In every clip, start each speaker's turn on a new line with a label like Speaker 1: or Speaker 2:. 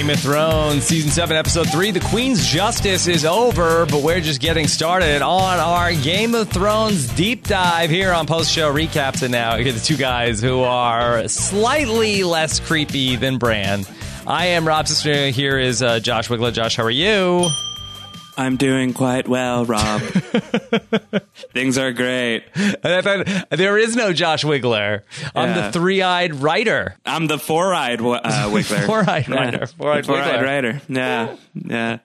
Speaker 1: Game of Thrones, Season 7, Episode 3. The Queen's Justice is over, but we're just getting started on our Game of Thrones deep dive here on Post Show Recaps. And now, here's the two guys who are slightly less creepy than Bran. I am Rob Cesternino. Here is uh, Josh Wigler. Josh, how are you?
Speaker 2: I'm doing quite well, Rob. Things are great.
Speaker 1: there is no Josh Wigler. I'm the three-eyed writer.
Speaker 2: I'm the four-eyed uh, Wigler.
Speaker 1: four-eyed yeah. writer.
Speaker 2: Four-eyed, four-eyed writer. Yeah, yeah.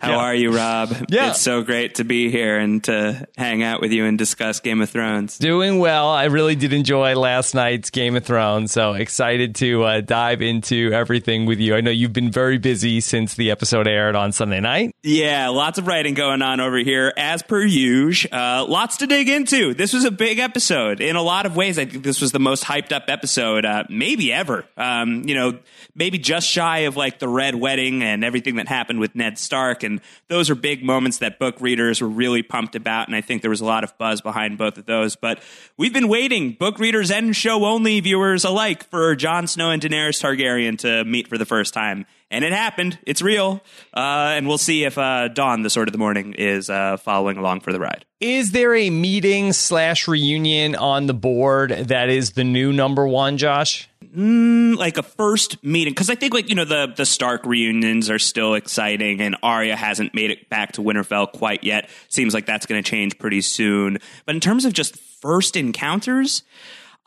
Speaker 2: How yeah. are you, Rob?
Speaker 1: Yeah.
Speaker 2: It's so great to be here and to hang out with you and discuss Game of Thrones.
Speaker 1: Doing well. I really did enjoy last night's Game of Thrones, so excited to uh, dive into everything with you. I know you've been very busy since the episode aired on Sunday night.
Speaker 2: Yeah, lots of writing going on over here, as per usual. Uh, lots to dig into. This was a big episode in a lot of ways. I think this was the most hyped up episode, uh, maybe ever. Um, you know, maybe just shy of like the Red Wedding and everything that happened with Ned Stark. And those are big moments that book readers were really pumped about. And I think there was a lot of buzz behind both of those. But we've been waiting, book readers and show only viewers alike, for Jon Snow and Daenerys Targaryen to meet for the first time and it happened. It's real, uh, and we'll see if uh, Dawn, the Sword of the Morning, is uh, following along for the ride.
Speaker 1: Is there a meeting slash reunion on the board that is the new number one, Josh?
Speaker 2: Mm, like a first meeting, because I think like you know the the Stark reunions are still exciting, and Arya hasn't made it back to Winterfell quite yet. Seems like that's going to change pretty soon. But in terms of just first encounters,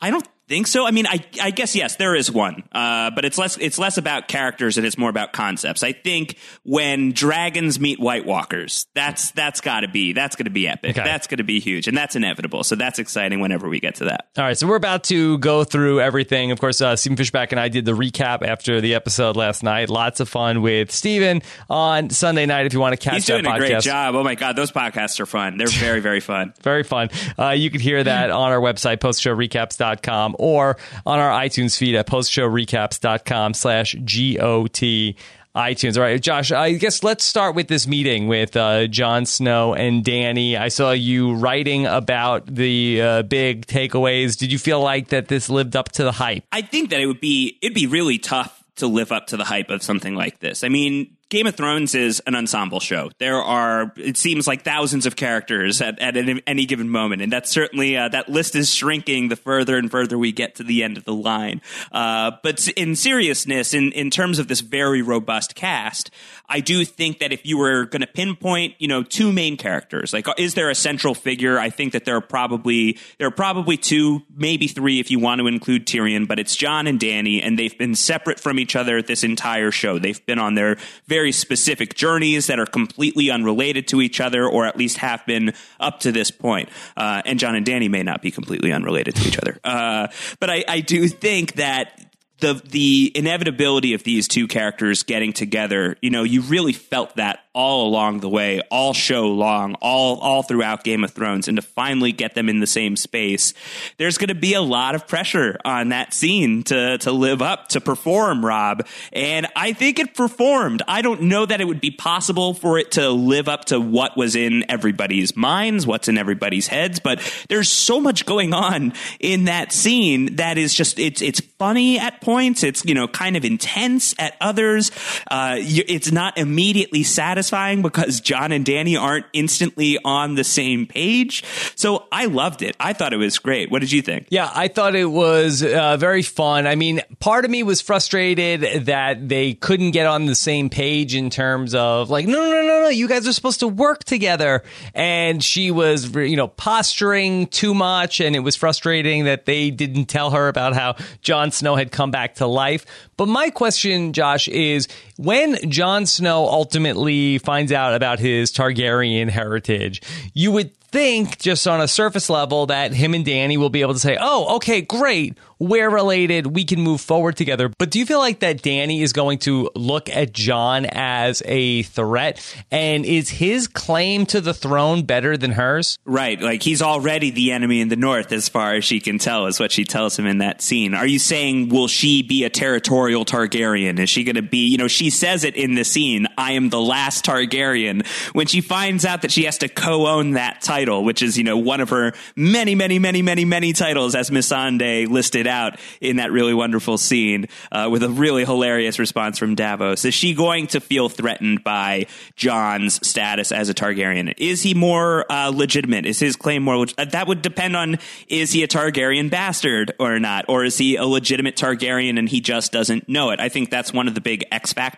Speaker 2: I don't think so. I mean, I, I guess yes, there is one, uh, but it's less it's less about characters and it's more about concepts. I think when dragons meet White Walkers, that's that's got to be that's going to be epic. Okay. That's going to be huge, and that's inevitable. So that's exciting whenever we get to that.
Speaker 1: All right, so we're about to go through everything. Of course, uh, Stephen Fishbach and I did the recap after the episode last night. Lots of fun with Stephen on Sunday night. If you want to catch
Speaker 2: he's doing
Speaker 1: a
Speaker 2: great job. Oh my god, those podcasts are fun. They're very very fun.
Speaker 1: very fun. Uh, you can hear that on our website postshowrecaps.com or on our iTunes feed at postshowrecaps.com slash G-O-T iTunes. All right, Josh, I guess let's start with this meeting with uh, Jon Snow and Dany. I saw you writing about the uh, big takeaways. Did you feel like that this lived up to the hype?
Speaker 2: I think that it would be it'd be really tough to live up to the hype of something like this. I mean, Game of Thrones is an ensemble show. There are, it seems like thousands of characters at, at any given moment, and that's certainly uh, that list is shrinking the further and further we get to the end of the line. Uh, but in seriousness, in in terms of this very robust cast, I do think that if you were going to pinpoint, you know, two main characters, like is there a central figure? I think that there are probably there are probably two, maybe three if you want to include Tyrion, but it's Jon and Dany, and they've been separate from each other this entire show. They've been on their very specific journeys that are completely unrelated to each other, or at least have been up to this point. Uh, and Jon and Dany may not be completely unrelated to each other, uh, but I, I do think that the the inevitability of these two characters getting together, you know, you really felt that all along the way, all show long, all all throughout Game of Thrones, and to finally get them in the same space, there's going to be a lot of pressure on that scene to to live up to perform, Rob. And I think it performed. I don't know that it would be possible for it to live up to what was in everybody's minds, what's in everybody's heads, but there's so much going on in that scene that is just it's it's funny at points, it's you know kind of intense at others. Uh, it's not immediately satisfying satisfying because Jon and Dany aren't instantly on the same page. So I loved it. I thought it was great. What did you think?
Speaker 1: Yeah, I thought it was uh, very fun. I mean, part of me was frustrated that they couldn't get on the same page in terms of like, no, no, no, no, no, you guys are supposed to work together. And she was, you know, posturing too much. And it was frustrating that they didn't tell her about how Jon Snow had come back to life. But my question, Josh, is when Jon Snow ultimately finds out about his Targaryen heritage, you would think just on a surface level that him and Dany will be able to say, "Oh, okay, great we're related, we can move forward together. But do you feel like that Dany is going to look at Jon as a threat? And is his claim to the throne better than hers?
Speaker 2: Right. Like he's already the enemy in the north, as far as she can tell, is what she tells him in that scene. Are you saying, will she be a territorial Targaryen? Is she going to be, you know, she says it in the scene, I am the last Targaryen. When she finds out that she has to co own that title, which is, you know, one of her many, many, many, many, many titles as Missandei listed out in that really wonderful scene uh, with a really hilarious response from Davos. Is she going to feel threatened by Jon's status as a Targaryen? Is he more uh, legitimate? Is his claim more? Uh, that would depend on is he a Targaryen bastard or not, or is he a legitimate Targaryen and he just doesn't know it? I think that's one of the big X factors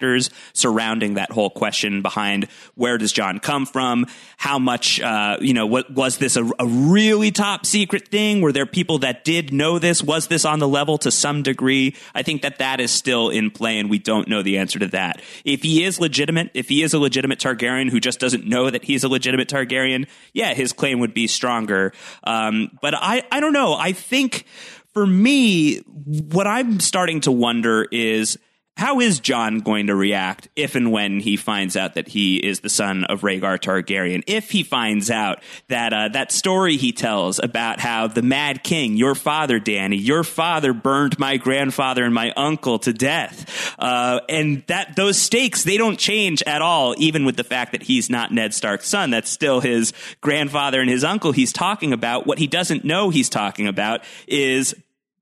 Speaker 2: surrounding that whole question behind where does Jon come from? How much, uh, you know, what was this a, a really top secret thing? Were there people that did know this? Was this on the level to some degree? I think that that is still in play, and we don't know the answer to that. If he is legitimate, if he is a legitimate Targaryen who just doesn't know that he's a legitimate Targaryen, yeah, his claim would be stronger. Um, but I, I don't know. I think for me, what I'm starting to wonder is how is Jon going to react if and when he finds out that he is the son of Rhaegar Targaryen? If he finds out that uh, that story he tells about how the Mad King, your father, Dany, your father burned my grandfather and my uncle to death, uh, and that those stakes they don't change at all, even with the fact that he's not Ned Stark's son. That's still his grandfather and his uncle he's talking about. What he doesn't know he's talking about is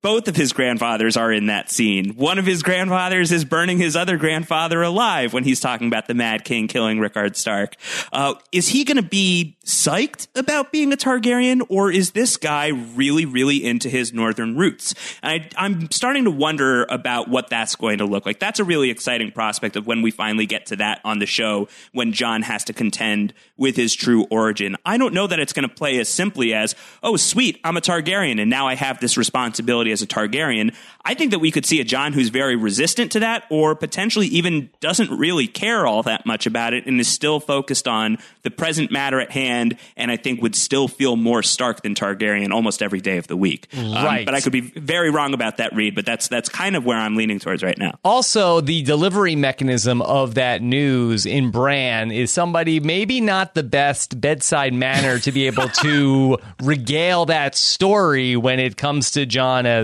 Speaker 2: both of his grandfathers are in that scene. One of his grandfathers is burning his other grandfather alive when he's talking about the Mad King killing Rickard Stark. Uh, is he going to be psyched about being a Targaryen, or is this guy really, really into his northern roots? I, I'm starting to wonder about what that's going to look like. That's a really exciting prospect of when we finally get to that on the show when Jon has to contend with his true origin. I don't know that it's going to play as simply as, oh, sweet, I'm a Targaryen, and now I have this responsibility as a Targaryen. I think that we could see a Jon who's very resistant to that, or potentially even doesn't really care all that much about it and is still focused on the present matter at hand, and I think would still feel more Stark than Targaryen almost every day of the week. Um, but I could be very wrong about that, read, but that's that's kind of where I'm leaning towards right now.
Speaker 1: Also, the delivery mechanism of that news in Bran is somebody maybe not the best bedside manner to be able to regale that story when it comes to Jon as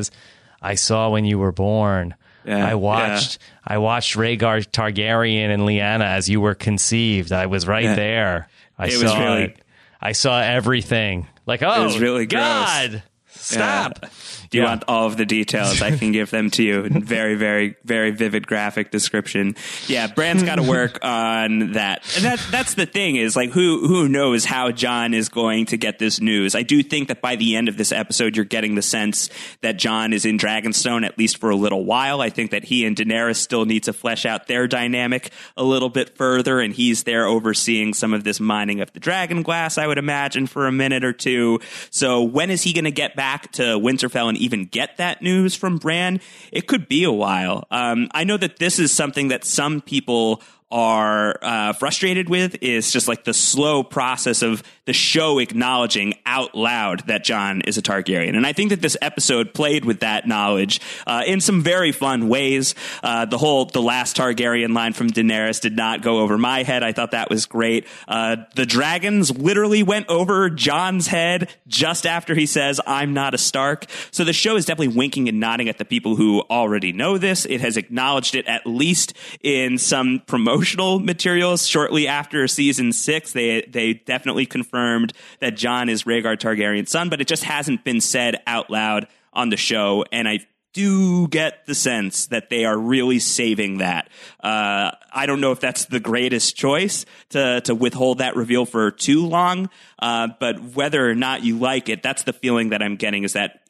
Speaker 1: I saw when you were born.
Speaker 2: Yeah,
Speaker 1: I watched I watched Rhaegar Targaryen and Lyanna as you were conceived. I was right
Speaker 2: Yeah.
Speaker 1: there. I
Speaker 2: It
Speaker 1: saw
Speaker 2: really-
Speaker 1: it. I saw everything. Like, oh,
Speaker 2: was really gross.
Speaker 1: God, stop.
Speaker 2: Do you
Speaker 1: Yeah.
Speaker 2: want all of the details? I can give them to you very, very, very vivid graphic description. Yeah, Bran's got to work on that. And that that's the thing is like who who knows how Jon is going to get this news. I do think that by the end of this episode, you're getting the sense that Jon is in Dragonstone at least for a little while. I think that he and Daenerys still need to flesh out their dynamic a little bit further, and he's there overseeing some of this mining of the dragon glass. I would imagine for a minute or two. So when is he going to get back to Winterfell and even get that news from Bran? It could be a while. Um, I know that this is something that some people are uh, frustrated with is just like the slow process of the show acknowledging out loud that Jon is a Targaryen. And I think that this episode played with that knowledge uh, in some very fun ways. Uh, the whole the last Targaryen line from Daenerys did not go over my head. I thought that was great. Uh, the dragons literally went over Jon's head just after he says, "I'm not a Stark." So the show is definitely winking and nodding at the people who already know this. It has acknowledged it at least in some promotional materials shortly after season six. They they definitely confirmed that Jon is Rhaegar Targaryen's son, but it just hasn't been said out loud on the show. And I do get the sense that they are really saving that. Uh, I don't know if that's the greatest choice to to withhold that reveal for too long, uh, but whether or not you like it, that's the feeling that I'm getting. Is that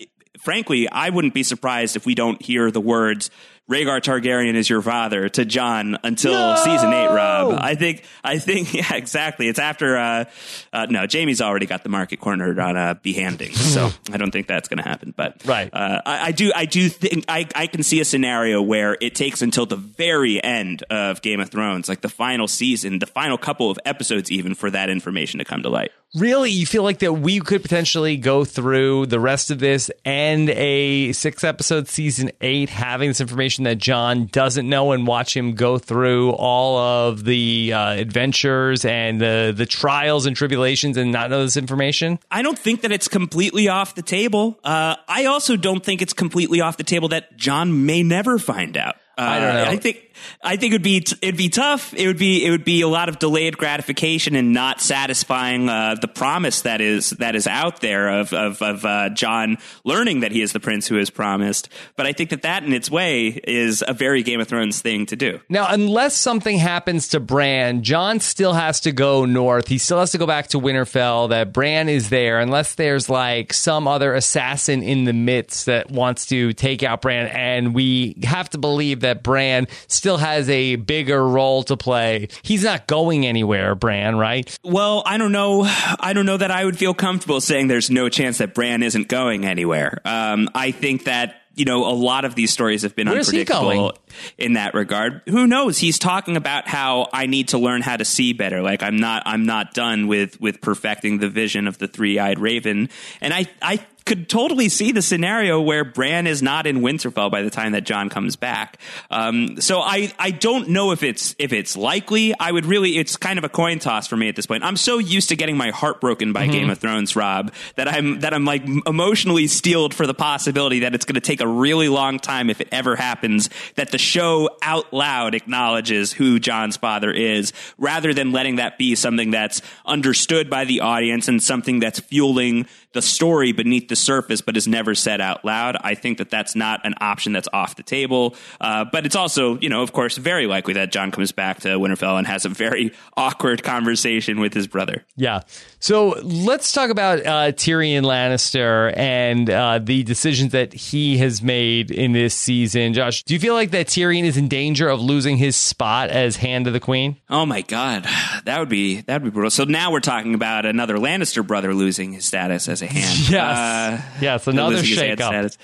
Speaker 2: frankly, I wouldn't be surprised if we don't hear the words Rhaegar Targaryen is your father to Jon until
Speaker 1: No!
Speaker 2: season eight, Rob. I think, I think, yeah, exactly. It's after, uh, uh, no, Jaime's already got the market cornered on, uh, behanding. So I don't think that's going to happen. But,
Speaker 1: Right.
Speaker 2: uh, I, I do, I do think, I, I can see a scenario where it takes until the very end of Game of Thrones, like the final season, the final couple of episodes even for that information to come to light.
Speaker 1: Really, you feel like that we could potentially go through the rest of this and a six episode season eight having this information that Jon doesn't know and watch him go through all of the uh, adventures and the the trials and tribulations and not know this information?
Speaker 2: I don't think that it's completely off the table. Uh, I also don't think it's completely off the table that Jon may never find out. Uh,
Speaker 1: I don't know.
Speaker 2: I think I think it'd be it'd be tough. It would be it would be a lot of delayed gratification and not satisfying uh, the promise that is that is out there of of, of uh, Jon learning that he is the prince who is promised. But I think that that in its way is a very Game of Thrones thing to do.
Speaker 1: Now, unless something happens to Bran, Jon still has to go north. He still has to go back to Winterfell. That Bran is there, unless there's like some other assassin in the midst that wants to take out Bran, and we have to believe that Bran still has a bigger role to play. He's not going anywhere, Bran, right?
Speaker 2: Well, I don't know. I don't know that I would feel comfortable saying there's no chance that Bran isn't going anywhere. Um, I think that you know, a lot of these stories have been
Speaker 1: Where's
Speaker 2: unpredictable in that regard. Who knows? He's talking about how I need to learn how to see better. Like I'm not, I'm not done with with perfecting the vision of the three eyed raven. And I, I could totally see the scenario where Bran is not in Winterfell by the time that Jon comes back. Um, so I, I don't know if it's if it's likely. I would really it's kind of a coin toss for me at this point. I'm so used to getting my heart broken by mm-hmm. Game of Thrones, Rob, that I'm that I'm like emotionally steeled for the possibility that it's going to take a really long time if it ever happens that the show out loud acknowledges who Jon's father is, rather than letting that be something that's understood by the audience and something that's fueling the story beneath the surface, but is never said out loud. I think that that's not an option that's off the table. Uh, but it's also, you know, of course, very likely that Jon comes back to Winterfell and has a very awkward conversation with his brother.
Speaker 1: Yeah. So let's talk about uh, Tyrion Lannister and uh, the decisions that he has made in this season. Josh, do you feel like that Tyrion is in danger of losing his spot as Hand of the Queen?
Speaker 2: Oh my God, that would be that would be brutal. So now we're talking about another Lannister brother losing his status as a Hand.
Speaker 1: Yes, uh, yes, another shakeup.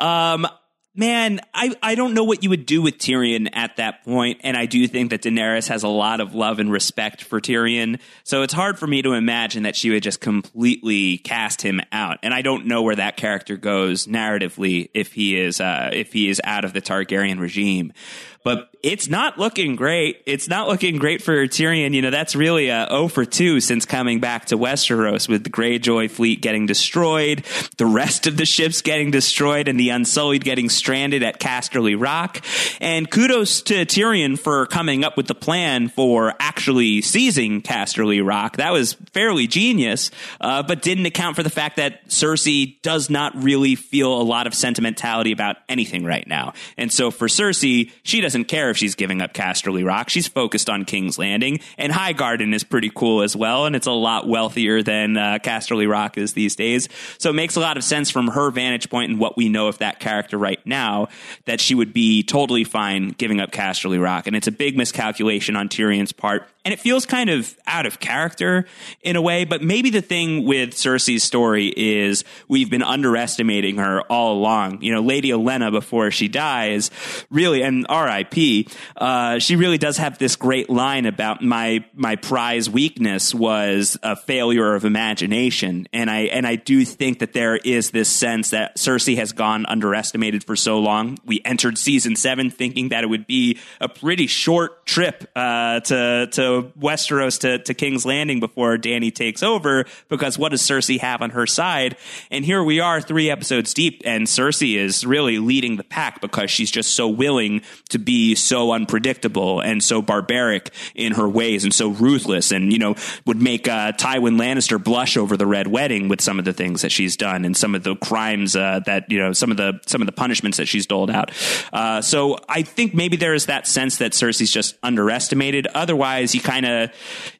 Speaker 2: Um, Man, I, I don't know what you would do with Tyrion at that point, and I do think that Daenerys has a lot of love and respect for Tyrion, so it's hard for me to imagine that she would just completely cast him out. And I don't know where that character goes narratively if he is uh, if he is out of the Targaryen regime but it's not looking great. It's not looking great for Tyrion. You know, that's really a 0 for 2 since coming back to Westeros with the Greyjoy fleet getting destroyed, the rest of the ships getting destroyed, and the Unsullied getting stranded at Casterly Rock. And kudos to Tyrion for coming up with the plan for actually seizing Casterly Rock. That was fairly genius, uh, but didn't account for the fact that Cersei does not really feel a lot of sentimentality about anything right now. And so for Cersei, she doesn't doesn't care if she's giving up Casterly Rock. She's focused on King's Landing, and Highgarden is pretty cool as well, and it's a lot wealthier than uh, Casterly Rock is these days. So it makes a lot of sense from her vantage point and what we know of that character right now that she would be totally fine giving up Casterly Rock, and it's a big miscalculation on Tyrion's part and it feels kind of out of character in a way. But maybe the thing with Cersei's story is we've been underestimating her all along. You know, Lady Olenna before she dies, really, and R.I.P. Uh, she really does have this great line about my my prize weakness was a failure of imagination, and I and I do think that there is this sense that Cersei has gone underestimated for so long. We entered season seven thinking that it would be a pretty short trip uh, to to Westeros to, to King's Landing before Dany takes over because what does Cersei have on her side? And here we are three episodes deep and Cersei is really leading the pack because she's just so willing to be so unpredictable and so barbaric in her ways and so ruthless and, you know, would make uh, Tywin Lannister blush over the Red Wedding with some of the things that she's done and some of the crimes uh, that, you know, some of the, some of the punishments that she's doled out. Uh, so I think maybe there is that sense that Cersei's just underestimated. Otherwise, you kind of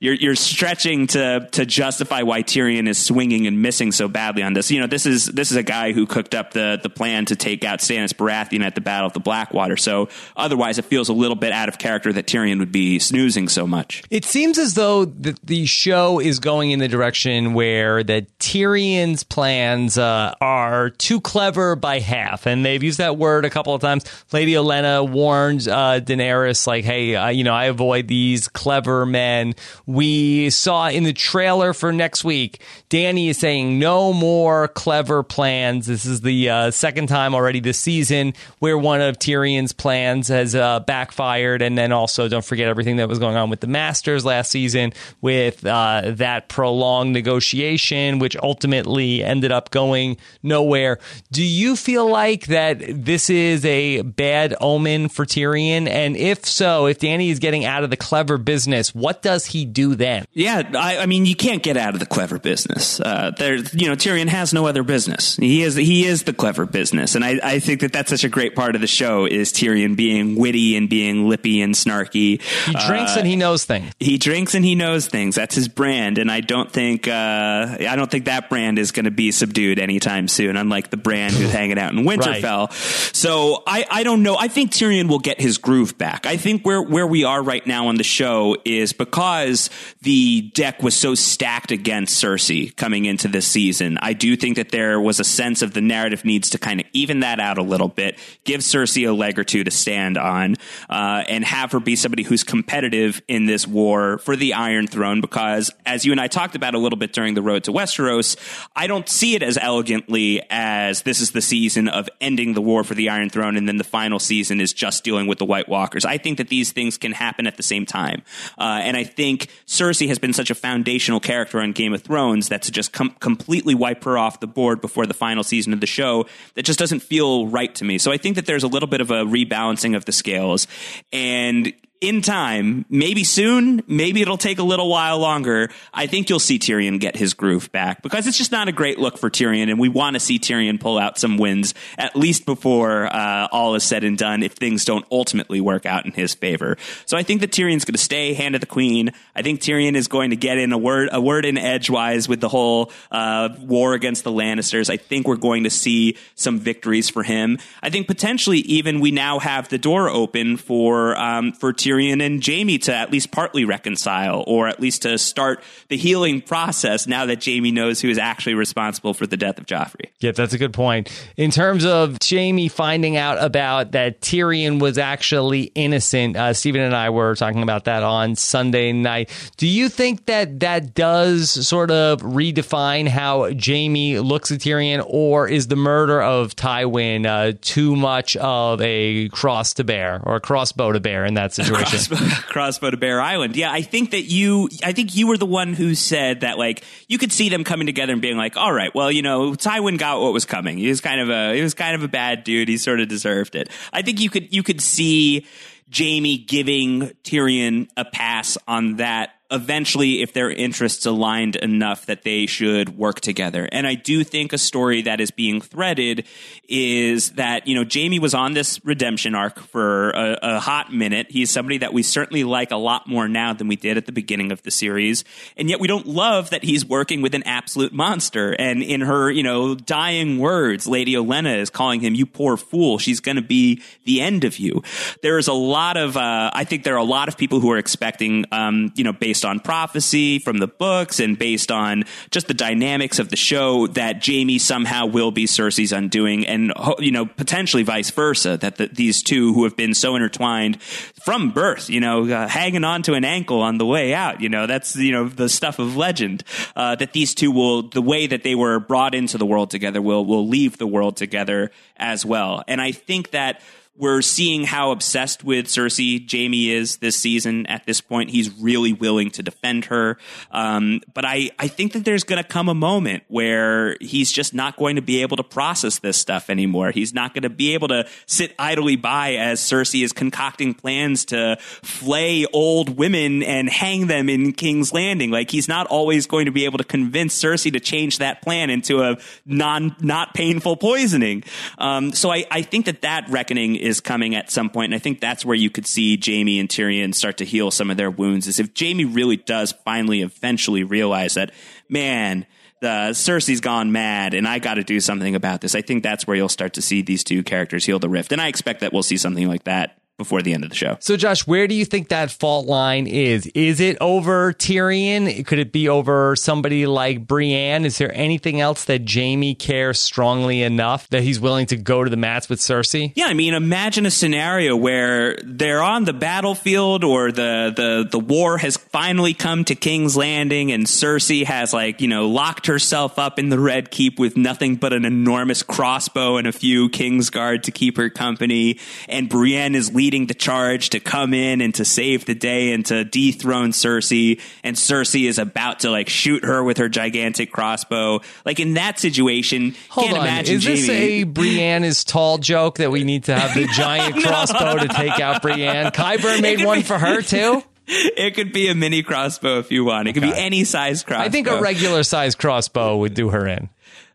Speaker 2: you're you're stretching to to justify why Tyrion is swinging and missing so badly on this. You know, this is this is a guy who cooked up the the plan to take out Stannis Baratheon at the Battle of the Blackwater. So otherwise, it feels a little bit out of character that Tyrion would be snoozing so much.
Speaker 1: It seems as though the, the show is going in the direction where the Tyrion's plans uh, are too clever by half, and they've used that word a couple of times. Lady Olenna warned uh, Daenerys, like, "Hey, uh, you know, I avoid these clever." Men. We saw in the trailer for next week, Dany is saying no more clever plans. This is the uh, second time already this season where one of Tyrion's plans has has uh, backfired. And then also, don't forget everything that was going on with the Masters last season with uh, that prolonged negotiation, which ultimately ended up going nowhere. Do you feel like that this is a bad omen for Tyrion? And if so, if Dany is getting out of the clever business, what does he do then?
Speaker 2: Yeah, I, I mean, you can't get out of the clever business. Uh, there, you know, Tyrion has no other business. He is he is the clever business, and I, I think that that's such a great part of the show is Tyrion being witty and being lippy and snarky.
Speaker 1: He drinks uh, and he knows things.
Speaker 2: He drinks and he knows things. That's his brand, and I don't think uh, I don't think that brand is going to be subdued anytime soon. Unlike the brand who's hanging out in Winterfell. Right. So I, I don't know. I think Tyrion will get his groove back. I think where where we are right now on the show is because the deck was so stacked against Cersei coming into this season. I do think that there was a sense of the narrative needs to kind of even that out a little bit, give Cersei a leg or two to stand on, uh, and have her be somebody who's competitive in this war for the Iron Throne. Because as you and I talked about a little bit during the road to Westeros, I don't see it as elegantly as this is the season of ending the war for the Iron Throne, and then the final season is just dealing with the White Walkers. I think that these things can happen at the same time, uh, and I think Cersei has been such a foundational character on Game of Thrones that to just com- completely wipe her off the board before the final season of the show that just doesn't feel right to me. So I think that there's a little bit of a rebalancing of the scales, and in time, maybe soon, maybe it'll take a little while longer. I think you'll see Tyrion get his groove back because it's just not a great look for Tyrion, and we want to see Tyrion pull out some wins at least before uh, all is said and done. If things don't ultimately work out in his favor, so I think that Tyrion's going to stay hand of the queen. I think Tyrion is going to get in a word a word in edgewise with the whole uh, war against the Lannisters. I think we're going to see some victories for him. I think potentially even we now have the door open for um, for Tyrion Tyrion and Jaime to at least partly reconcile, or at least to start the healing process now that Jaime knows who is actually responsible for the death of Joffrey.
Speaker 1: Yeah, that's a good point. In terms of Jaime finding out about that Tyrion was actually innocent, uh, Stephen and I were talking about that on Sunday night. Do you think that that does sort of redefine how Jaime looks at Tyrion, or is the murder of Tywin uh, too much of a cross to bear or a crossbow to bear in that situation?
Speaker 2: Crossbow, crossbow to Bear Island. Yeah, I think that you, I think you were the one who said that like you could see them coming together and being like, all right, well, you know, Tywin got what was coming. He was kind of a, he was kind of a bad dude. He sort of deserved it. I think you could, you could see Jaime giving Tyrion a pass on that eventually if their interests aligned enough that they should work together. And I do think a story that is being threaded is that, you know, Jaime was on this redemption arc for a, a, hot minute. He's somebody that we certainly like a lot more now than we did at the beginning of the series. And yet we don't love that he's working with an absolute monster. And in her, you know, dying words, Lady Olenna is calling him, you poor fool. She's going to be the end of you. There is a lot of, uh, I think there are a lot of people who are expecting, um, you know, based based on prophecy from the books and based on just the dynamics of the show that Jaime somehow will be Cersei's undoing and you know potentially vice versa that the, these two who have been so intertwined from birth you know uh, hanging on to an ankle on the way out you know that's you know the stuff of legend uh, that these two will the way that they were brought into the world together will will leave the world together as well. And I think that we're seeing how obsessed with Cersei Jaime is this season. At this point, he's really willing to defend her. Um, but I, I think that there's going to come a moment where he's just not going to be able to process this stuff anymore. He's not going to be able to sit idly by as Cersei is concocting plans to flay old women and hang them in King's Landing. Like he's not always going to be able to convince Cersei to change that plan into a non not painful poisoning. Um, so I, I think that that reckoning is coming at some point, and I think that's where you could see Jaime and Tyrion start to heal some of their wounds. Is if Jaime really does finally, eventually realize that, man, the Cersei's gone mad, and I got to do something about this. I think that's where you'll start to see these two characters heal the rift, and I expect that we'll see something like that before the end of the show.
Speaker 1: So, Josh, where do you think that fault line is? Is it over Tyrion? Could it be over somebody like Brienne? Is there anything else that Jaime cares strongly enough that he's willing to go to the mats with Cersei?
Speaker 2: Yeah, I mean, imagine a scenario where they're on the battlefield or the the the war has finally come to King's Landing and Cersei has like, you know, locked herself up in the Red Keep with nothing but an enormous crossbow and a few Kingsguard to keep her company and Brienne is leading leading the charge to come in and to save the day and to dethrone Cersei, and Cersei is about to like shoot her with her gigantic crossbow. Like in that situation,
Speaker 1: Hold
Speaker 2: can't
Speaker 1: on.
Speaker 2: imagine
Speaker 1: Is this
Speaker 2: Jaime.
Speaker 1: a Brienne is tall joke that we need to have the giant crossbow to take out Brienne? Qyburn made one
Speaker 2: be-
Speaker 1: for her too.
Speaker 2: it could be a mini crossbow if you want. It could be any size crossbow.
Speaker 1: I think a regular size crossbow would do her in.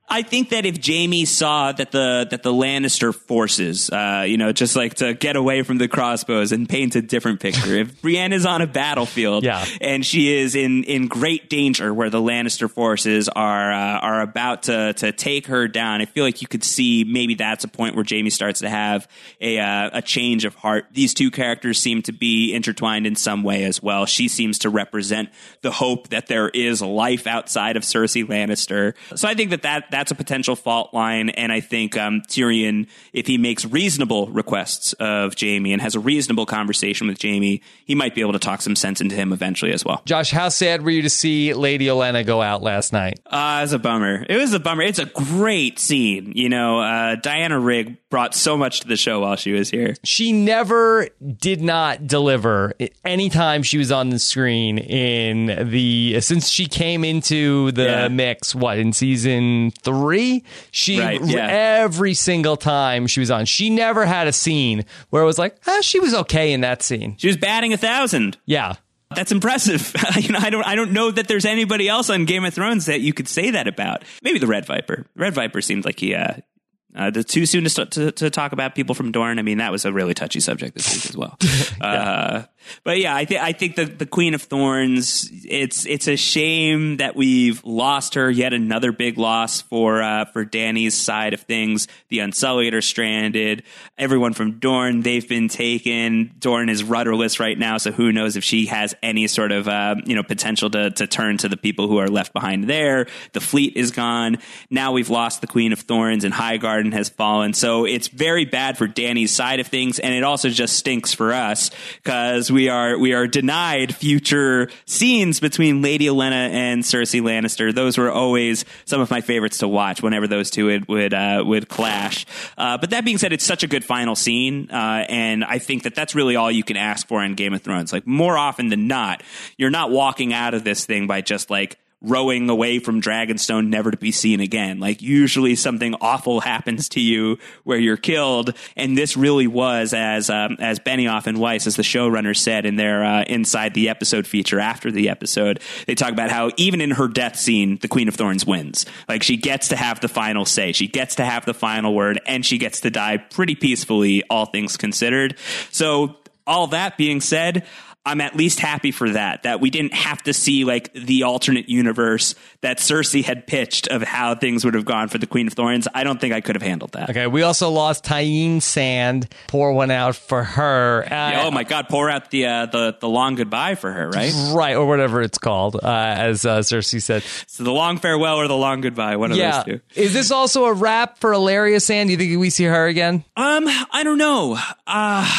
Speaker 2: I think that if Jaime saw that the that the Lannister forces, uh, you know, just like to get away from the crossbows and paint a different picture. if Brienne is on a battlefield,
Speaker 1: Yeah.
Speaker 2: and she is in in great danger where the Lannister forces are uh, are about to to take her down, I feel like you could see maybe that's a point where Jaime starts to have a uh, a change of heart. These two characters seem to be intertwined in some way as well. She seems to represent the hope that there is life outside of Cersei Lannister. So I think that, that that's a potential fault line, and I think um, Tyrion, if he makes reasonable requests of Jaime and has a reasonable conversation with Jaime, he might be able to talk some sense into him eventually as well.
Speaker 1: Josh, how sad were you to see Lady Olenna go out last night?
Speaker 2: Uh, it was a bummer. It was a bummer. It's a great scene. You know, uh, Diana Rigg brought so much to the show while she was here.
Speaker 1: She never did not deliver anytime she was on the screen in the since she came into the
Speaker 2: Yeah.
Speaker 1: mix what in season 3 she
Speaker 2: Right, yeah.
Speaker 1: every single time she was on she never had a scene where it was like ah, she was okay in that scene
Speaker 2: She was batting a thousand.
Speaker 1: yeah
Speaker 2: That's impressive. you know, I don't, I don't know that there's anybody else on Game of Thrones that you could say that about. Maybe the Red Viper. Red Viper seems like he, uh, uh, the too soon to, st- to to talk about people from Dorne. I mean, that was a really touchy subject this week as well. uh, but yeah, I think I think the the Queen of Thorns. It's it's a shame that we've lost her. Yet another big loss for uh, for Dany's side of things. The Unsullied are stranded. Everyone from Dorne they've been taken. Dorne is rudderless right now, so who knows if she has any sort of uh, you know potential to to turn to the people who are left behind there. The fleet is gone. Now we've lost the Queen of Thorns, and Highgarden has fallen. So it's very bad for Dany's side of things, and it also just stinks for us because we are we are denied future scenes between Lady Olenna and Cersei Lannister. Those were always some of my favorites to watch whenever those two would would, uh, would clash. Uh, but that being said, it's such a good final scene, uh, and I think that that's really all you can ask for in Game of Thrones. Like more often than not, you're not walking out of this thing by just like rowing away from Dragonstone, never to be seen again. Like usually something awful happens to you where you're killed, and this really was as um, as Benioff and Weiss, as the showrunners said in their uh, inside the episode feature after the episode, they talk about how even in her death scene, the Queen of Thorns wins. Like she gets to have the final say, she gets to have the final word, and she gets to die pretty peacefully, all things considered. So all that being said, I'm at least happy for that, that we didn't have to see like the alternate universe that Cersei had pitched of how things would have gone for the Queen of Thorns. I don't think I could have handled that.
Speaker 1: okay we also lost Tyene Sand pour one out for her uh,
Speaker 2: Oh my God! Pour out the uh, the the long goodbye for her, right?
Speaker 1: right or whatever it's called uh, as uh, Cersei said
Speaker 2: So the long farewell or the long goodbye, one of
Speaker 1: yeah
Speaker 2: those two.
Speaker 1: is this also a wrap for Ellaria Sand do you think we see her again
Speaker 2: Um, I don't know. Uh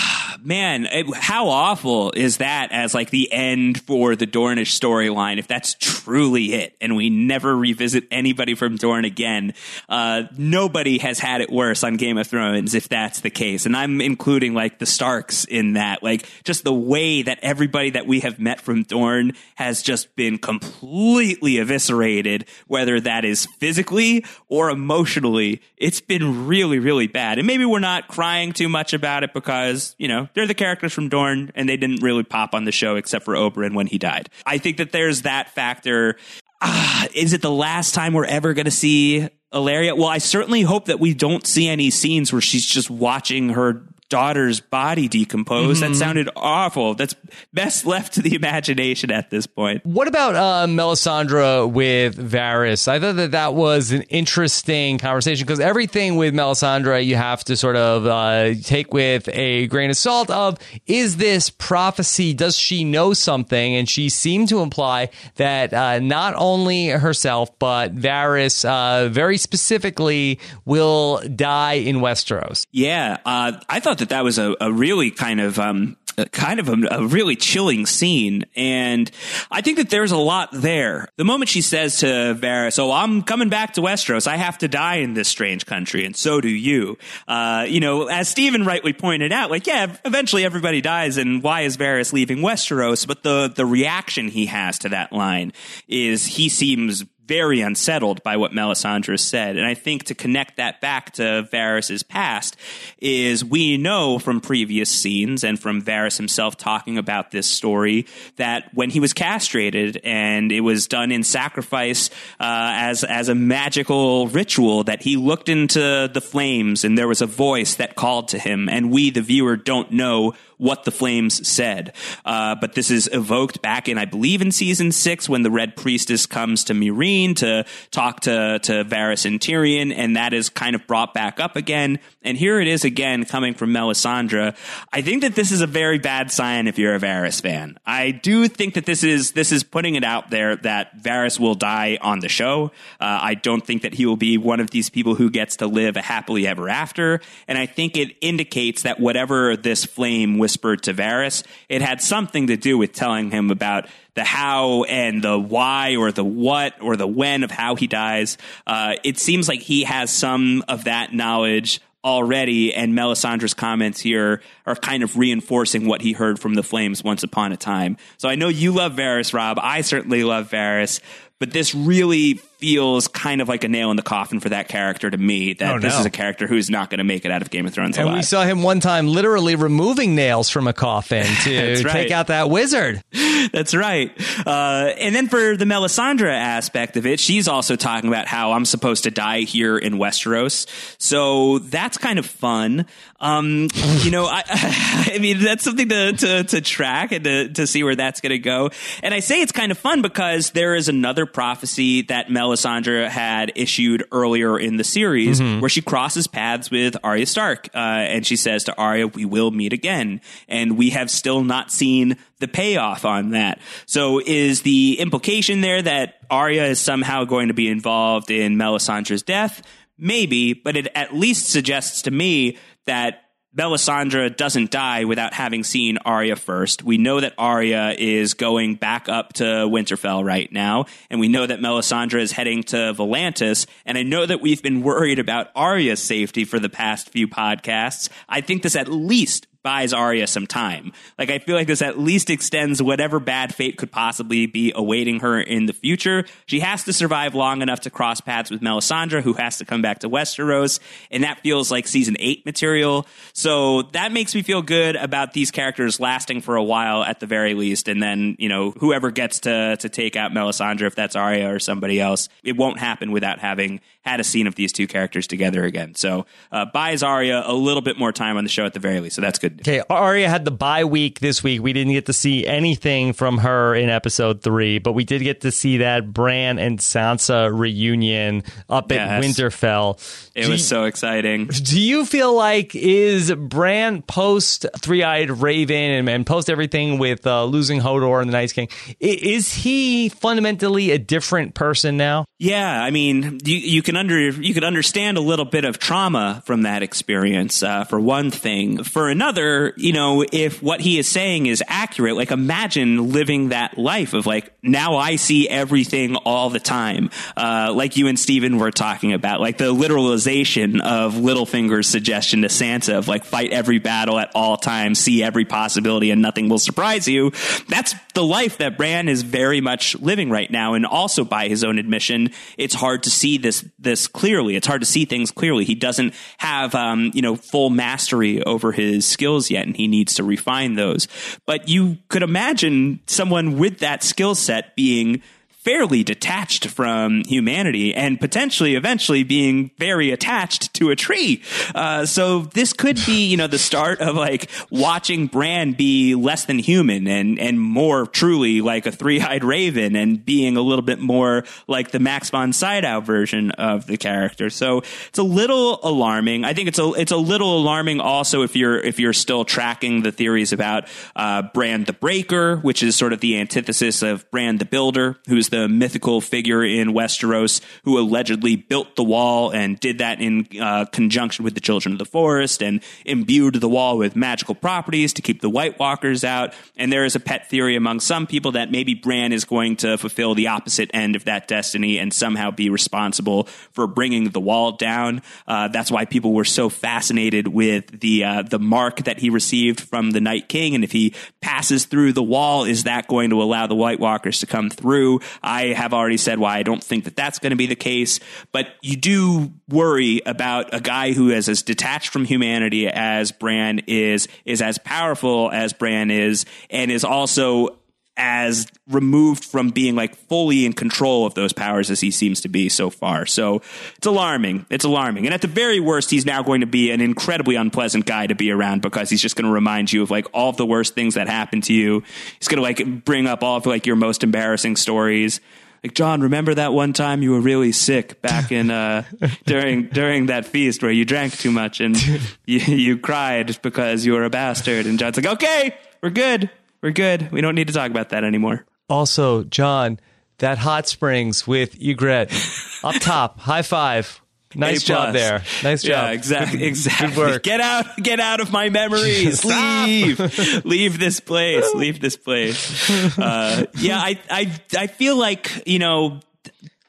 Speaker 2: man, it- how awful is that as like the end for the Dornish storyline? If that's truly it, and we never revisit anybody from Dorne again, uh, nobody has had it worse on Game of Thrones if that's the case. And I'm including like the Starks in that, like just the way that everybody that we have met from Dorne has just been completely eviscerated, whether that is physically or emotionally. It's been really, really bad. And maybe we're not crying too much about it because, you know, they're the characters from Dorne and they didn't really pop on the show except for Oberyn when he died. I think that there's that factor. Ah, is it the last time we're ever going to see Ellaria? Well, I certainly hope that we don't see any scenes where she's just watching her daughter's body decompose. That sounded awful. That's best left to the imagination at this point.
Speaker 1: What about uh, Melisandre with Varys? I thought that that was an interesting conversation because everything with Melisandre you have to sort of uh, take with a grain of salt. Of is this prophecy? Does she know something? And she seemed to imply that uh, not only herself but Varys, uh, very specifically, will die in Westeros.
Speaker 2: Yeah, uh, I thought that that was a, a really kind of um, kind of a, a, really chilling scene. And I think that there's a lot there. The moment she says to Varys, Oh, I'm coming back to Westeros. I have to die in this strange country. And so do you. Uh, you know, as Stephen rightly pointed out, like, yeah, eventually everybody dies. And why is Varys leaving Westeros? But the, the reaction he has to that line is he seems very unsettled by what Melisandre said. And I think to connect that back to Varys's past is we know from previous scenes and from Varys himself talking about this story that when he was castrated and it was done in sacrifice uh, as as a magical ritual that he looked into the flames and there was a voice that called to him and we the viewer don't know what the flames said. Uh, but this is evoked back in, I believe, in season six when the Red Priestess comes to To talk to, to Varys and Tyrion, and that is kind of brought back up again. And here it is again coming from Melisandre. I think that this is a very bad sign if you're a Varys fan. I do think that this is this is putting it out there that Varys will die on the show. Uh, I don't think that he will be one of these people who gets to live a happily ever after. And I think it indicates that whatever this flame whispered to Varys, it had something to do with telling him about the how and the why or the what or the when of how he dies. Uh, it seems like he has some of that knowledge already, and Melisandre's comments here are kind of reinforcing what he heard from the Flames once upon a time. So I know you love Varys, Rob. I certainly love Varys, but this really feels kind of like a nail in the coffin for that character to me. That oh, this is a character who's not going to make it out of Game of Thrones
Speaker 1: and
Speaker 2: alive.
Speaker 1: we saw him one time literally removing nails from a coffin to right. take out that wizard.
Speaker 2: That's right. Uh, and then for the Melisandre aspect of it, she's also talking about how I'm supposed to die here in Westeros. So that's kind of fun. Um, you know, I, I mean, that's something to, to, to track and to, to see where that's going to go. And I say it's kind of fun because there is another prophecy that Mel Melisandre had issued earlier in the series, mm-hmm. where she crosses paths with Arya Stark, uh, and she says to Arya, "We will meet again." And we have still not seen the payoff on that. So, is the implication there that Arya is somehow going to be involved in Melisandre's death? Maybe, but it at least suggests to me that Melisandre doesn't die without having seen Arya first. We know that Arya is going back up to Winterfell right now, and we know that Melisandre is heading to Volantis. And I know that we've been worried about Arya's safety for the past few podcasts. I think this at least buys Arya some time. Like I feel like this at least extends whatever bad fate could possibly be awaiting her in the future. She has to survive long enough to cross paths with Melisandre, who has to come back to Westeros, and that feels like season eight material. So that makes me feel good about these characters lasting for a while at the very least, and then you know whoever gets to to take out Melisandre, if that's Arya or somebody else, it won't happen without having had a scene of these two characters together again. So uh, buys Arya a little bit more time on the show at the very least. So that's good.
Speaker 1: Okay, Arya had the bye week this week. We didn't get to see anything from her in episode three, but we did get to see that Bran and Sansa reunion up yes. at Winterfell.
Speaker 2: It do was you, so exciting.
Speaker 1: Do you feel like is Bran post Three Eyed Raven and, and, post everything with uh, losing Hodor and the Night King? Is he fundamentally a different person now?
Speaker 2: Yeah, I mean, you, you can under you could understand a little bit of trauma from that experience. Uh, for one thing, for another, you know, if what he is saying is accurate, like imagine living that life of like now I see everything all the time, uh, like you and Stephen were talking about, like the literalization of Littlefinger's suggestion to Sansa of like fight every battle at all times, see every possibility, and nothing will surprise you. That's the life that Bran is very much living right now, and also by his own admission it's hard to see this this clearly. It's hard to see things clearly. He doesn't have um, you know full mastery over his skills yet, and he needs to refine those. But you could imagine someone with that skill set being fairly detached from humanity and potentially eventually being very attached to a tree. Uh, so this could be, you know, the start of like watching Bran be less than human and, and more truly like a three eyed raven and being a little bit more like the Max von Sydow version of the character. So it's a little alarming. I think it's a, it's a little alarming also if you're, if you're still tracking the theories about, uh, Bran the Breaker, which is sort of the antithesis of Bran the Builder, who's the the mythical figure in Westeros who allegedly built the wall and did that in uh, conjunction with the Children of the Forest and imbued the wall with magical properties to keep the White Walkers out. And there is a pet theory among some people that maybe Bran is going to fulfill the opposite end of that destiny and somehow be responsible for bringing the wall down. Uh, that's why people were so fascinated with the uh, the mark that he received from the Night King, and if he passes through the wall, is that going to allow the White Walkers to come through? I have already said why I don't think that that's going to be the case, but you do worry about a guy who is as detached from humanity as Bran is, is as powerful as Bran is, and is also as removed from being like fully in control of those powers as he seems to be so far. So it's alarming. It's alarming. And at the very worst, he's now going to be an incredibly unpleasant guy to be around because he's just going to remind you of like all of the worst things that happened to you. He's going to like bring up all of like your most embarrassing stories. Like Jon, remember that one time you were really sick back in uh, during during that feast where you drank too much and you, you cried because you were a bastard. And Jon's like, okay, we're good. We're good. We don't need to talk about that anymore.
Speaker 1: Also, Jon, that hot springs with Ygritte up top. High five. Nice job there. Nice job.
Speaker 2: Yeah, exactly. Exactly. Good work. Get out. Get out of my memories. Leave. Leave this place. Leave this place. Uh, yeah, I, I, I feel like you know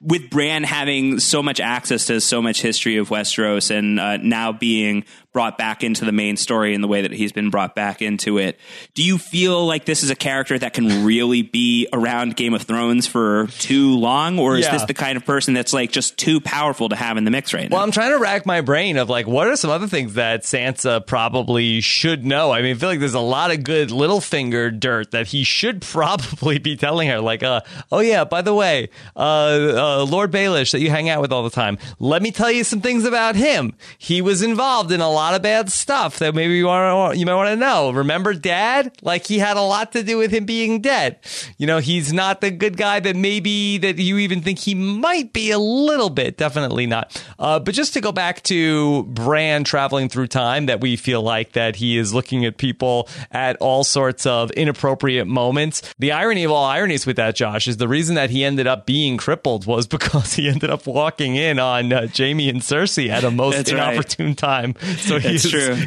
Speaker 2: with Bran having so much access to so much history of Westeros and uh, now being brought back into the main story in the way that he's been brought back into it. Do you feel like this is a character that can really be around Game of Thrones for too long, or is yeah. this the kind of person that's like just too powerful to have in the mix right
Speaker 1: now?
Speaker 2: Well,
Speaker 1: I'm trying to rack my brain of like, what are some other things that Sansa probably should know? I mean, I feel like there's a lot of good Littlefinger dirt that he should probably be telling her, like, uh, oh yeah, by the way, uh, uh, Lord Baelish that you hang out with all the time. Let me tell you some things about him. He was involved in a lot of bad stuff that maybe you want you might want to know. Remember Dad? Like he had a lot to do with him being dead. You know, he's not the good guy that maybe that you even think he might be a little bit. Definitely not. Uh, but just to go back to Bran traveling through time, that we feel like that he is looking at people at all sorts of inappropriate moments. The irony of all ironies with that, Josh, is the reason that he ended up being crippled was because he ended up walking in on uh, Jaime and Cersei at a most inopportune right. time. So he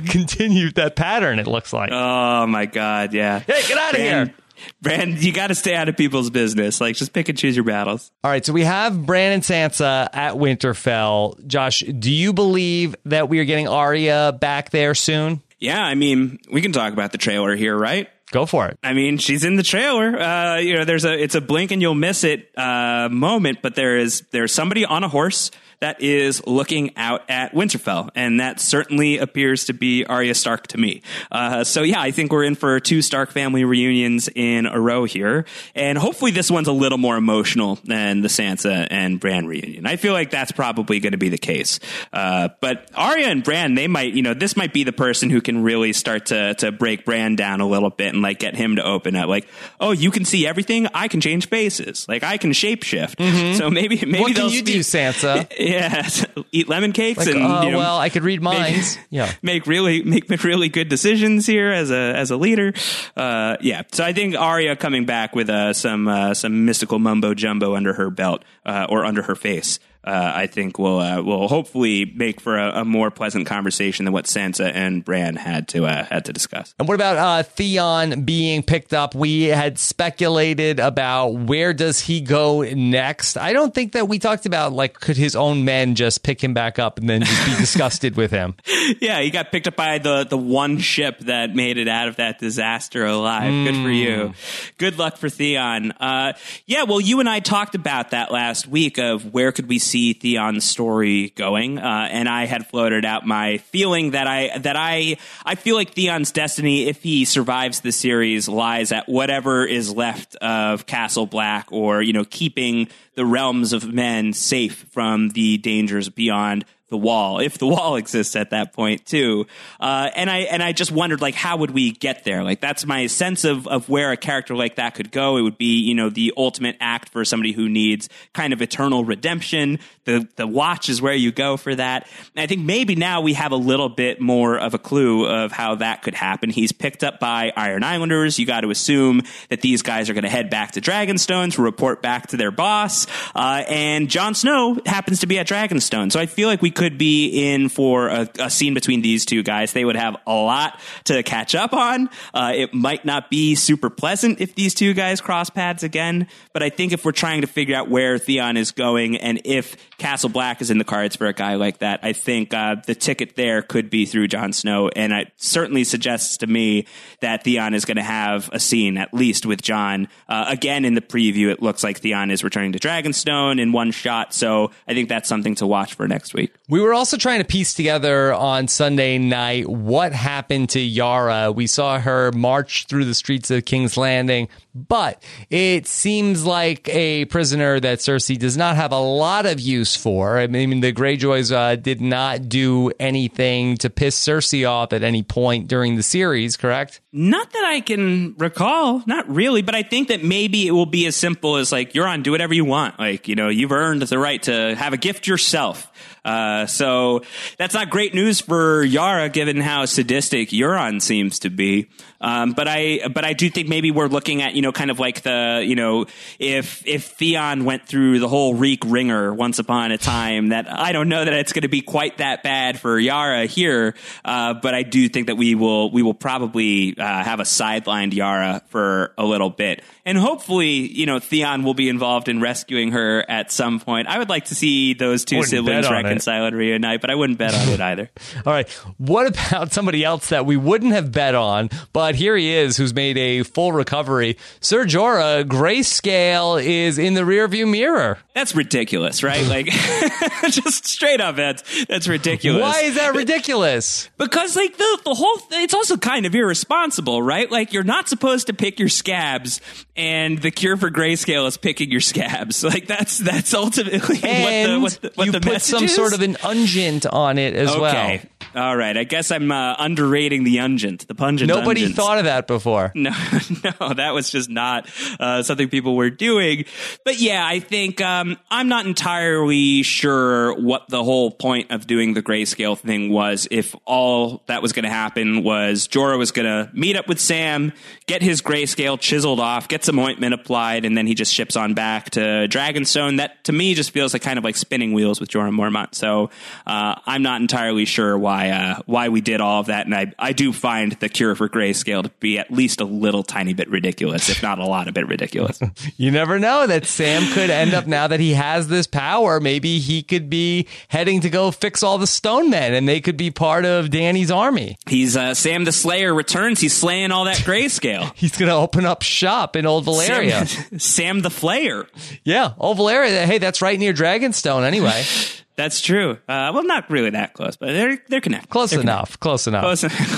Speaker 1: continued that pattern. It looks like.
Speaker 2: Oh my god! Yeah.
Speaker 1: Hey, get out of here.
Speaker 2: Bran, you got to stay out of people's business. Like, just pick and choose your battles.
Speaker 1: All right, so we have Bran and Sansa at Winterfell. Josh, do you believe that we are getting Arya back there soon?
Speaker 2: Yeah, I mean, we can talk about the trailer here, right?
Speaker 1: Go for it.
Speaker 2: I mean, she's in the trailer. Uh, you know, there's a it's a blink and you'll miss it uh, moment, but there is there's somebody on a horse that is looking out at Winterfell, and that certainly appears to be Arya Stark to me. Uh, so yeah, I think we're in for two Stark family reunions in a row here, and hopefully this one's a little more emotional than the Sansa and Bran reunion. I feel like that's probably going to be the case. Uh, but Arya and Bran, they might, you know, this might be the person who can really start to to break Bran down a little bit and like get him to open up. Like, oh, you can see everything. I can change faces. Like I can shapeshift. Mm-hmm. So maybe maybe
Speaker 1: what can you do, Sansa?
Speaker 2: Yeah, eat lemon cakes like, and
Speaker 1: uh,
Speaker 2: you know,
Speaker 1: well, I could read minds.
Speaker 2: Make,
Speaker 1: yeah,
Speaker 2: make really make really good decisions here as a as a leader. Uh, yeah, so I think Arya coming back with uh, some uh, some mystical mumbo jumbo under her belt uh, or under her face uh, I think will uh, will hopefully make for a, a, more pleasant conversation than what Sansa and Bran had to uh, had to discuss.
Speaker 1: And what about uh, Theon being picked up? We had speculated about where does he go next. I don't think that we talked about like could his own men just pick him back up and then just be disgusted with him.
Speaker 2: Yeah, he got picked up by the the one ship that made it out of that disaster alive. Mm. Good for you. Hmm. Good luck for Theon. Uh, yeah, well, you and I talked about that last week of where could we see Theon's story going, uh, and I had floated out my feeling that I that I I feel like Theon's destiny, if he survives the series, lies at whatever is left of Castle Black, or you know, keeping the realms of men safe from the dangers beyond the wall, if the wall exists at that point too. Uh, and I and I just wondered like how would we get there? Like that's my sense of of where a character like that could go. It would be you know the ultimate act for somebody who needs kind of eternal redemption. The the watch is where you go for that. And I think maybe now we have a little bit more of a clue of how that could happen. He's picked up by Iron Islanders. You got to assume that these guys are going to head back to Dragonstone to report back to their boss. Uh, and Jon Snow happens to be at Dragonstone, so I feel like we could be in for a, a, scene between these two guys. They would have a lot to catch up on. Uh, it might not be super pleasant if these two guys cross paths again, but I think if we're trying to figure out where Theon is going and if Castle Black is in the cards for a guy like that, I think uh, the ticket there could be through Jon Snow, and it certainly suggests to me that Theon is going to have a scene at least with Jon. Uh, again, in the preview, it looks like Theon is returning to Dragonstone in one shot, so I think that's something to watch for next week.
Speaker 1: We were also trying to piece together on Sunday night what happened to Yara. We saw her march through the streets of King's Landing, but it seems like a prisoner that Cersei does not have a lot of use for. I mean, the Greyjoys uh, did not do anything to piss Cersei off at any point during the series, correct?
Speaker 2: Not that I can recall, not really, but I think that maybe it will be as simple as like, Euron, do whatever you want. Like, you know, you've earned the right to have a gift yourself. Uh, so that's not great news for Yara, given how sadistic Euron seems to be. Um, but I, but I do think maybe we're looking at, you know, kind of like the, you know, if, if Theon went through the whole Reek ringer once upon a time, that I don't know that it's going to be quite that bad for Yara here. Uh, but I do think that we will, we will probably, uh, have a sidelined Yara for a little bit. And hopefully, you know, Theon will be involved in rescuing her at some point. I would like to see those 2 siblings reconcile and reunite, but I wouldn't bet on it either.
Speaker 1: All right. What about somebody else that we wouldn't have bet on, but here he is who's made a full recovery? Sir Jorah, grayscale is in the rearview mirror.
Speaker 2: That's ridiculous, right? Like, just straight up, that's, that's ridiculous.
Speaker 1: Why is that ridiculous?
Speaker 2: because, like, the, the whole, th- it's also kind of irresponsible, right? Like, you're not supposed to pick your scabs, and the cure for grayscale is picking your scabs. Like, that's, that's ultimately
Speaker 1: and
Speaker 2: what the, what the, what
Speaker 1: you
Speaker 2: the
Speaker 1: put some
Speaker 2: is?
Speaker 1: sort of an ungent on it as well.
Speaker 2: Okay. All right. I guess I'm uh, underrating the ungent, the pungent.
Speaker 1: Nobody
Speaker 2: ungents.
Speaker 1: thought of that before.
Speaker 2: No, no, that was just not uh, something people were doing. But yeah, I think um, I'm not entirely sure what the whole point of doing the grayscale thing was. If all that was going to happen was Jorah was going to meet up with Sam, get his grayscale chiseled off, get some ointment applied, and then he just ships on back to Dragonstone. That to me just feels like kind of like spinning wheels with Jorah Mormont. So uh, I'm not entirely sure why uh, why we did all of that, and I I do find the cure for grayscale to be at least a little tiny bit ridiculous, if not a lot a bit ridiculous.
Speaker 1: you never know that Sam could end up now that he has this power. Maybe he could be heading to go fix all the stone men, and they could be part of Dany's army.
Speaker 2: He's uh, Sam the Slayer returns. He's slaying all that grayscale.
Speaker 1: He's going to open up shop in Old Valyria.
Speaker 2: Sam, Sam the Flayer.
Speaker 1: Yeah, Old Valyria. Hey, that's right near Dragonstone, anyway.
Speaker 2: That's true. Uh, well, not really that close, but they're they're connected.
Speaker 1: Close
Speaker 2: they're
Speaker 1: enough.
Speaker 2: Connected.
Speaker 1: Close enough.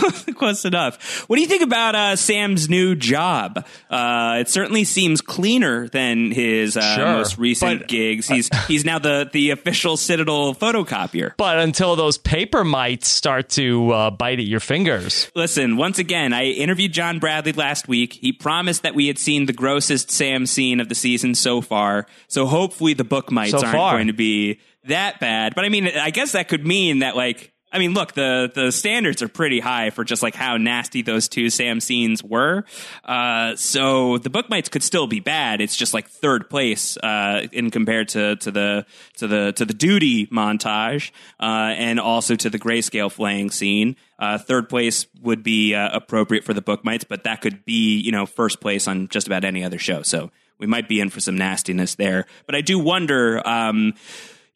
Speaker 2: Close, close enough. What do you think about uh, Sam's new job? Uh, it certainly seems cleaner than his uh,
Speaker 1: Sure,
Speaker 2: most recent
Speaker 1: but-
Speaker 2: gigs. He's he's now the the official Citadel photocopier.
Speaker 1: But until those paper mites start to uh, bite at your fingers.
Speaker 2: Listen, once again, I interviewed John Bradley last week. He promised that we had seen the grossest Sam scene of the season so far. So hopefully the book mites
Speaker 1: So
Speaker 2: aren't
Speaker 1: far.
Speaker 2: going to be that bad. But I mean, I guess that could mean that like. I mean, look, the, the standards are pretty high for just like how nasty those two Sam scenes were. Uh, so the book mites could still be bad. It's just like third place, uh, in compared to, to the, to the, to the duty montage, uh, and also to the grayscale flaying scene. Uh, third place would be uh, appropriate for the book mites, but that could be, you know, first place on just about any other show. So we might be in for some nastiness there. But I do wonder, um,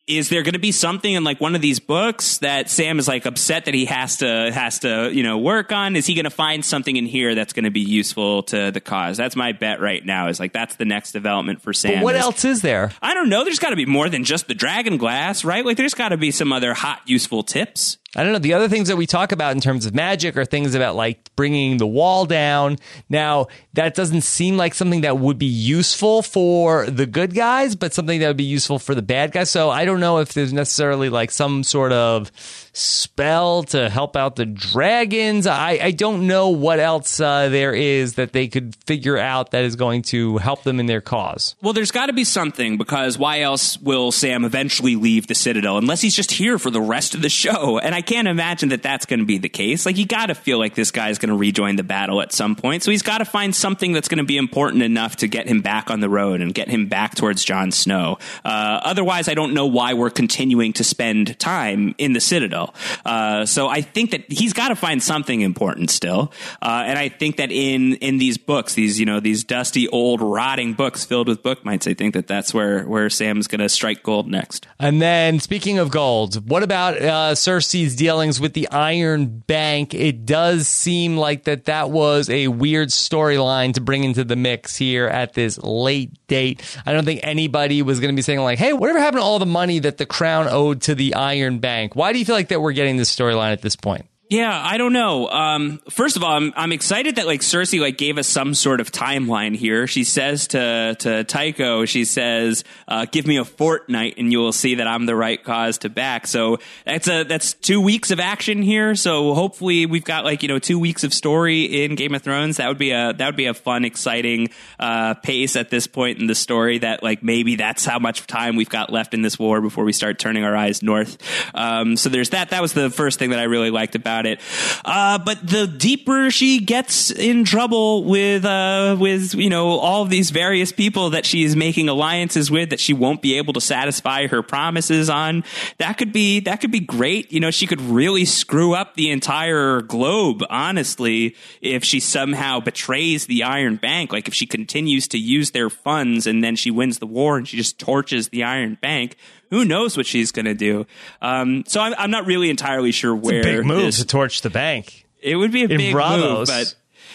Speaker 2: is there going to be something in like one of these books that Sam is like upset that he has to has to you know work on? Is he going to find something in here that's going to be useful to the cause? That's my bet right now. Is like that's the next development for Sam.
Speaker 1: What
Speaker 2: is-
Speaker 1: else is there?
Speaker 2: I don't know. There's got to be more than just the dragon glass, right? Like there's got to be some other hot, useful tips.
Speaker 1: I don't know. The other things that we talk about in terms of magic are things about like bringing the wall down. Now, that doesn't seem like something that would be useful for the good guys, but something that would be useful for the bad guys. So I don't know if there's necessarily like some sort of spell to help out the dragons. I, I don't know what else uh, there is that they could figure out that is going to help them in their cause.
Speaker 2: Well, there's got to be something because why else will Sam eventually leave the Citadel unless he's just here for the rest of the show? And I can't imagine that that's going to be the case. Like, you got to feel like this guy's going to rejoin the battle at some point. So he's got to find something that's going to be important enough to get him back on the road and get him back towards Jon Snow. Uh, otherwise, I don't know why we're continuing to spend time in the Citadel. Uh, so I think that he's got to find something important still. Uh, and I think that in in these books, these you know these dusty old rotting books filled with bookmites, I think that that's where where Sam's going to strike gold next.
Speaker 1: And then speaking of gold, what about uh, Cersei's dealings with the Iron Bank? It does seem like that that was a weird storyline to bring into the mix here at this late date. I don't think anybody was going to be saying like, "Hey, whatever happened to all the money that the crown owed to the Iron Bank?" Why do you feel like that we're getting this storyline at this point?
Speaker 2: Yeah, I don't know. Um, first of all, I'm, I'm excited that like Cersei like gave us some sort of timeline here. She says to to Tycho, she says, uh, "Give me a fortnight, and you will see that I'm the right cause to back." So that's a that's two weeks of action here. So hopefully we've got like you know two weeks of story in Game of Thrones. That would be a that would be a fun, exciting uh, pace at this point in the story. That like maybe that's how much time we've got left in this war before we start turning our eyes north. Um, so there's that. That was the first thing that I really liked about about it. Uh, but the deeper she gets in trouble with, uh, with, you know, all of these various people that she is making alliances with that she won't be able to satisfy her promises on, that could be, that could be great. You know, she could really screw up the entire globe, honestly, if she somehow betrays the Iron Bank. Like if she continues to use their funds and then she wins the war and she just torches the Iron Bank who knows what she's going to do? Um, so I'm, I'm, not really entirely sure where.
Speaker 1: big move
Speaker 2: this,
Speaker 1: to torch the bank.
Speaker 2: It would be a big move, but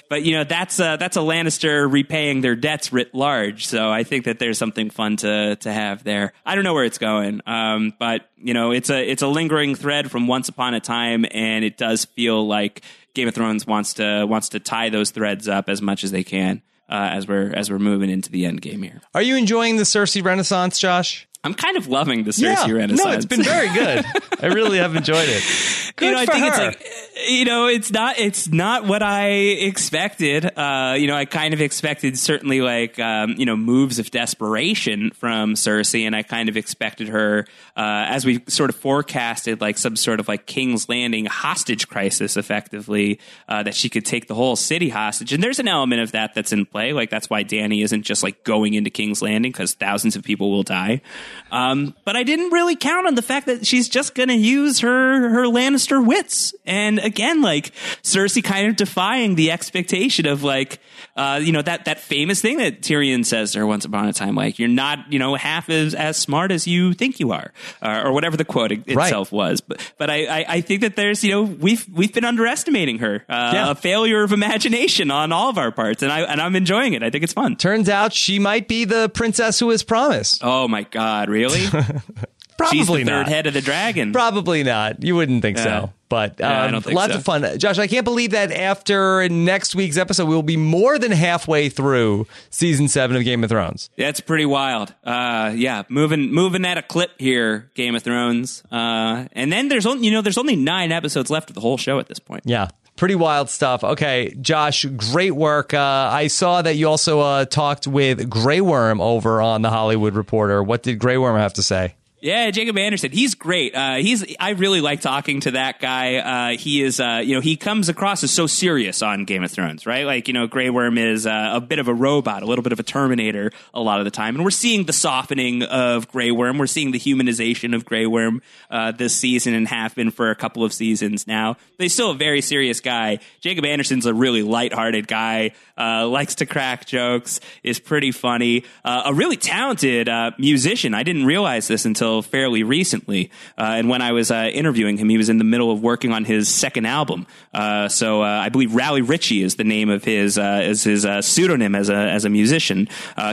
Speaker 2: but you know that's a, that's a Lannister repaying their debts writ large. So I think that there's something fun to to have there. I don't know where it's going, um, but you know it's a it's a lingering thread from Once Upon a Time, and it does feel like Game of Thrones wants to wants to tie those threads up as much as they can. Uh, as we're as we're moving into the end game here.
Speaker 1: Are you enjoying the Cersei Renaissance, Josh?
Speaker 2: I'm kind of loving the Cersei
Speaker 1: yeah,
Speaker 2: Renaissance.
Speaker 1: No, it's been very good. I really have enjoyed it. Good
Speaker 2: you know, I think
Speaker 1: her.
Speaker 2: it's like you know, it's not it's not what I expected. Uh, you know, I kind of expected certainly like um, you know moves of desperation from Cersei, and I kind of expected her uh, as we sort of forecasted like some sort of like King's Landing hostage crisis, effectively uh, that she could take the whole city hostage. And there's an element of that that's in play. Like that's why Dany isn't just like going into King's Landing because thousands of people will die. Um, but I didn't really count on the fact that she's just going to use her her Lannister wits. And again, like Cersei kind of defying the expectation of like uh, you know that that famous thing that Tyrion says to her once upon a time, like you're not you know half as as smart as you think you are, uh, or whatever the quote itself right. was. But but I, I, I think that there's you know we've we've been underestimating her, uh, yeah. a failure of imagination on all of our parts, and I and I'm enjoying it. I think it's fun.
Speaker 1: Turns out she might be the princess who who is promised.
Speaker 2: Oh my god, really?
Speaker 1: Probably
Speaker 2: She's the
Speaker 1: not.
Speaker 2: third head of the dragon.
Speaker 1: Probably not. You wouldn't think so. But um, lots
Speaker 2: so.
Speaker 1: of fun. Josh, I can't believe that after next week's episode, we will be more than halfway through season seven of Game of Thrones.
Speaker 2: That's pretty wild. Uh, yeah, moving moving at a clip here, Game of Thrones. Uh, and then there's only you know there's only nine episodes left of the whole show at this point.
Speaker 1: Yeah. Pretty wild stuff. Okay, Josh, great work. Uh, I saw that you also uh, talked with Grey Worm over on the Hollywood Reporter. What did Grey Worm have to say?
Speaker 2: Yeah, Jacob Anderson. He's great. Uh, he's I really like talking to that guy. Uh, he is, uh, you know, he comes across as so serious on Game of Thrones, right? Like, you know, Grey Worm is uh, a bit of a robot, a little bit of a Terminator a lot of the time, and we're seeing the softening of Grey Worm. We're seeing the humanization of Grey Worm uh, this season and have been for a couple of seasons now. But he's still a very serious guy. Jacob Anderson's a really lighthearted guy. Uh, likes to crack jokes. Is pretty funny. A really talented musician. I didn't realize this until until fairly recently. Uh, and when I was uh, interviewing him, he was in the middle of working on his second album. Uh, so uh, I believe Raleigh Ritchie is the name of his uh, is his pseudonym as a as a musician.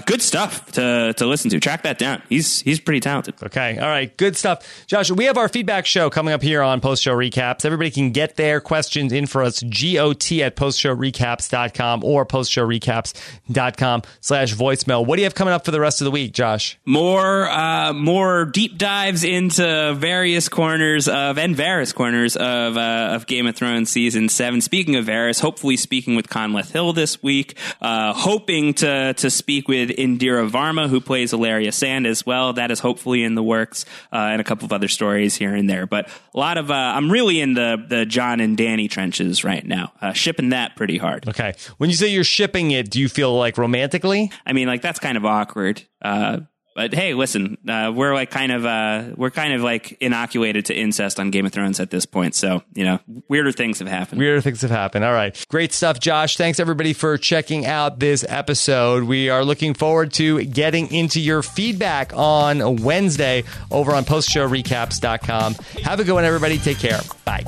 Speaker 2: good stuff to to listen to. Track that down. He's he's pretty talented.
Speaker 1: Okay, all right, good stuff, Josh. We have our feedback show coming up here on Post Show Recaps. Everybody can get their questions in for us. Got at postshowrecaps.com or postshowrecaps.com slash voicemail. What do you have coming up for the rest of the week, Josh?
Speaker 2: More uh, more deep dives into various corners of and various corners of uh, of Game of Thrones season seven. Speaking of Varys, hopefully speaking with Conleth Hill this week. Uh, hoping to to speak with Indira Varma, who plays Ellaria Sand as well. That is hopefully in the works, uh, and a couple of other stories here and there. But a lot of uh, I'm really in the the Jon and Dany trenches right now, uh, shipping that pretty hard.
Speaker 1: Okay, when you say you're shipping it, do you feel like romantically?
Speaker 2: I mean, like that's kind of awkward. Uh, but hey, listen, uh, we're like kind of uh, we're kind of like inoculated to incest on Game of Thrones at this point. So you know, weirder things have happened.
Speaker 1: Weirder things have happened. All right, great stuff, Josh. Thanks everybody for checking out this episode. We are looking forward to getting into your feedback on Wednesday over on postshowrecaps.com. Have a good one, everybody. Take care. Bye.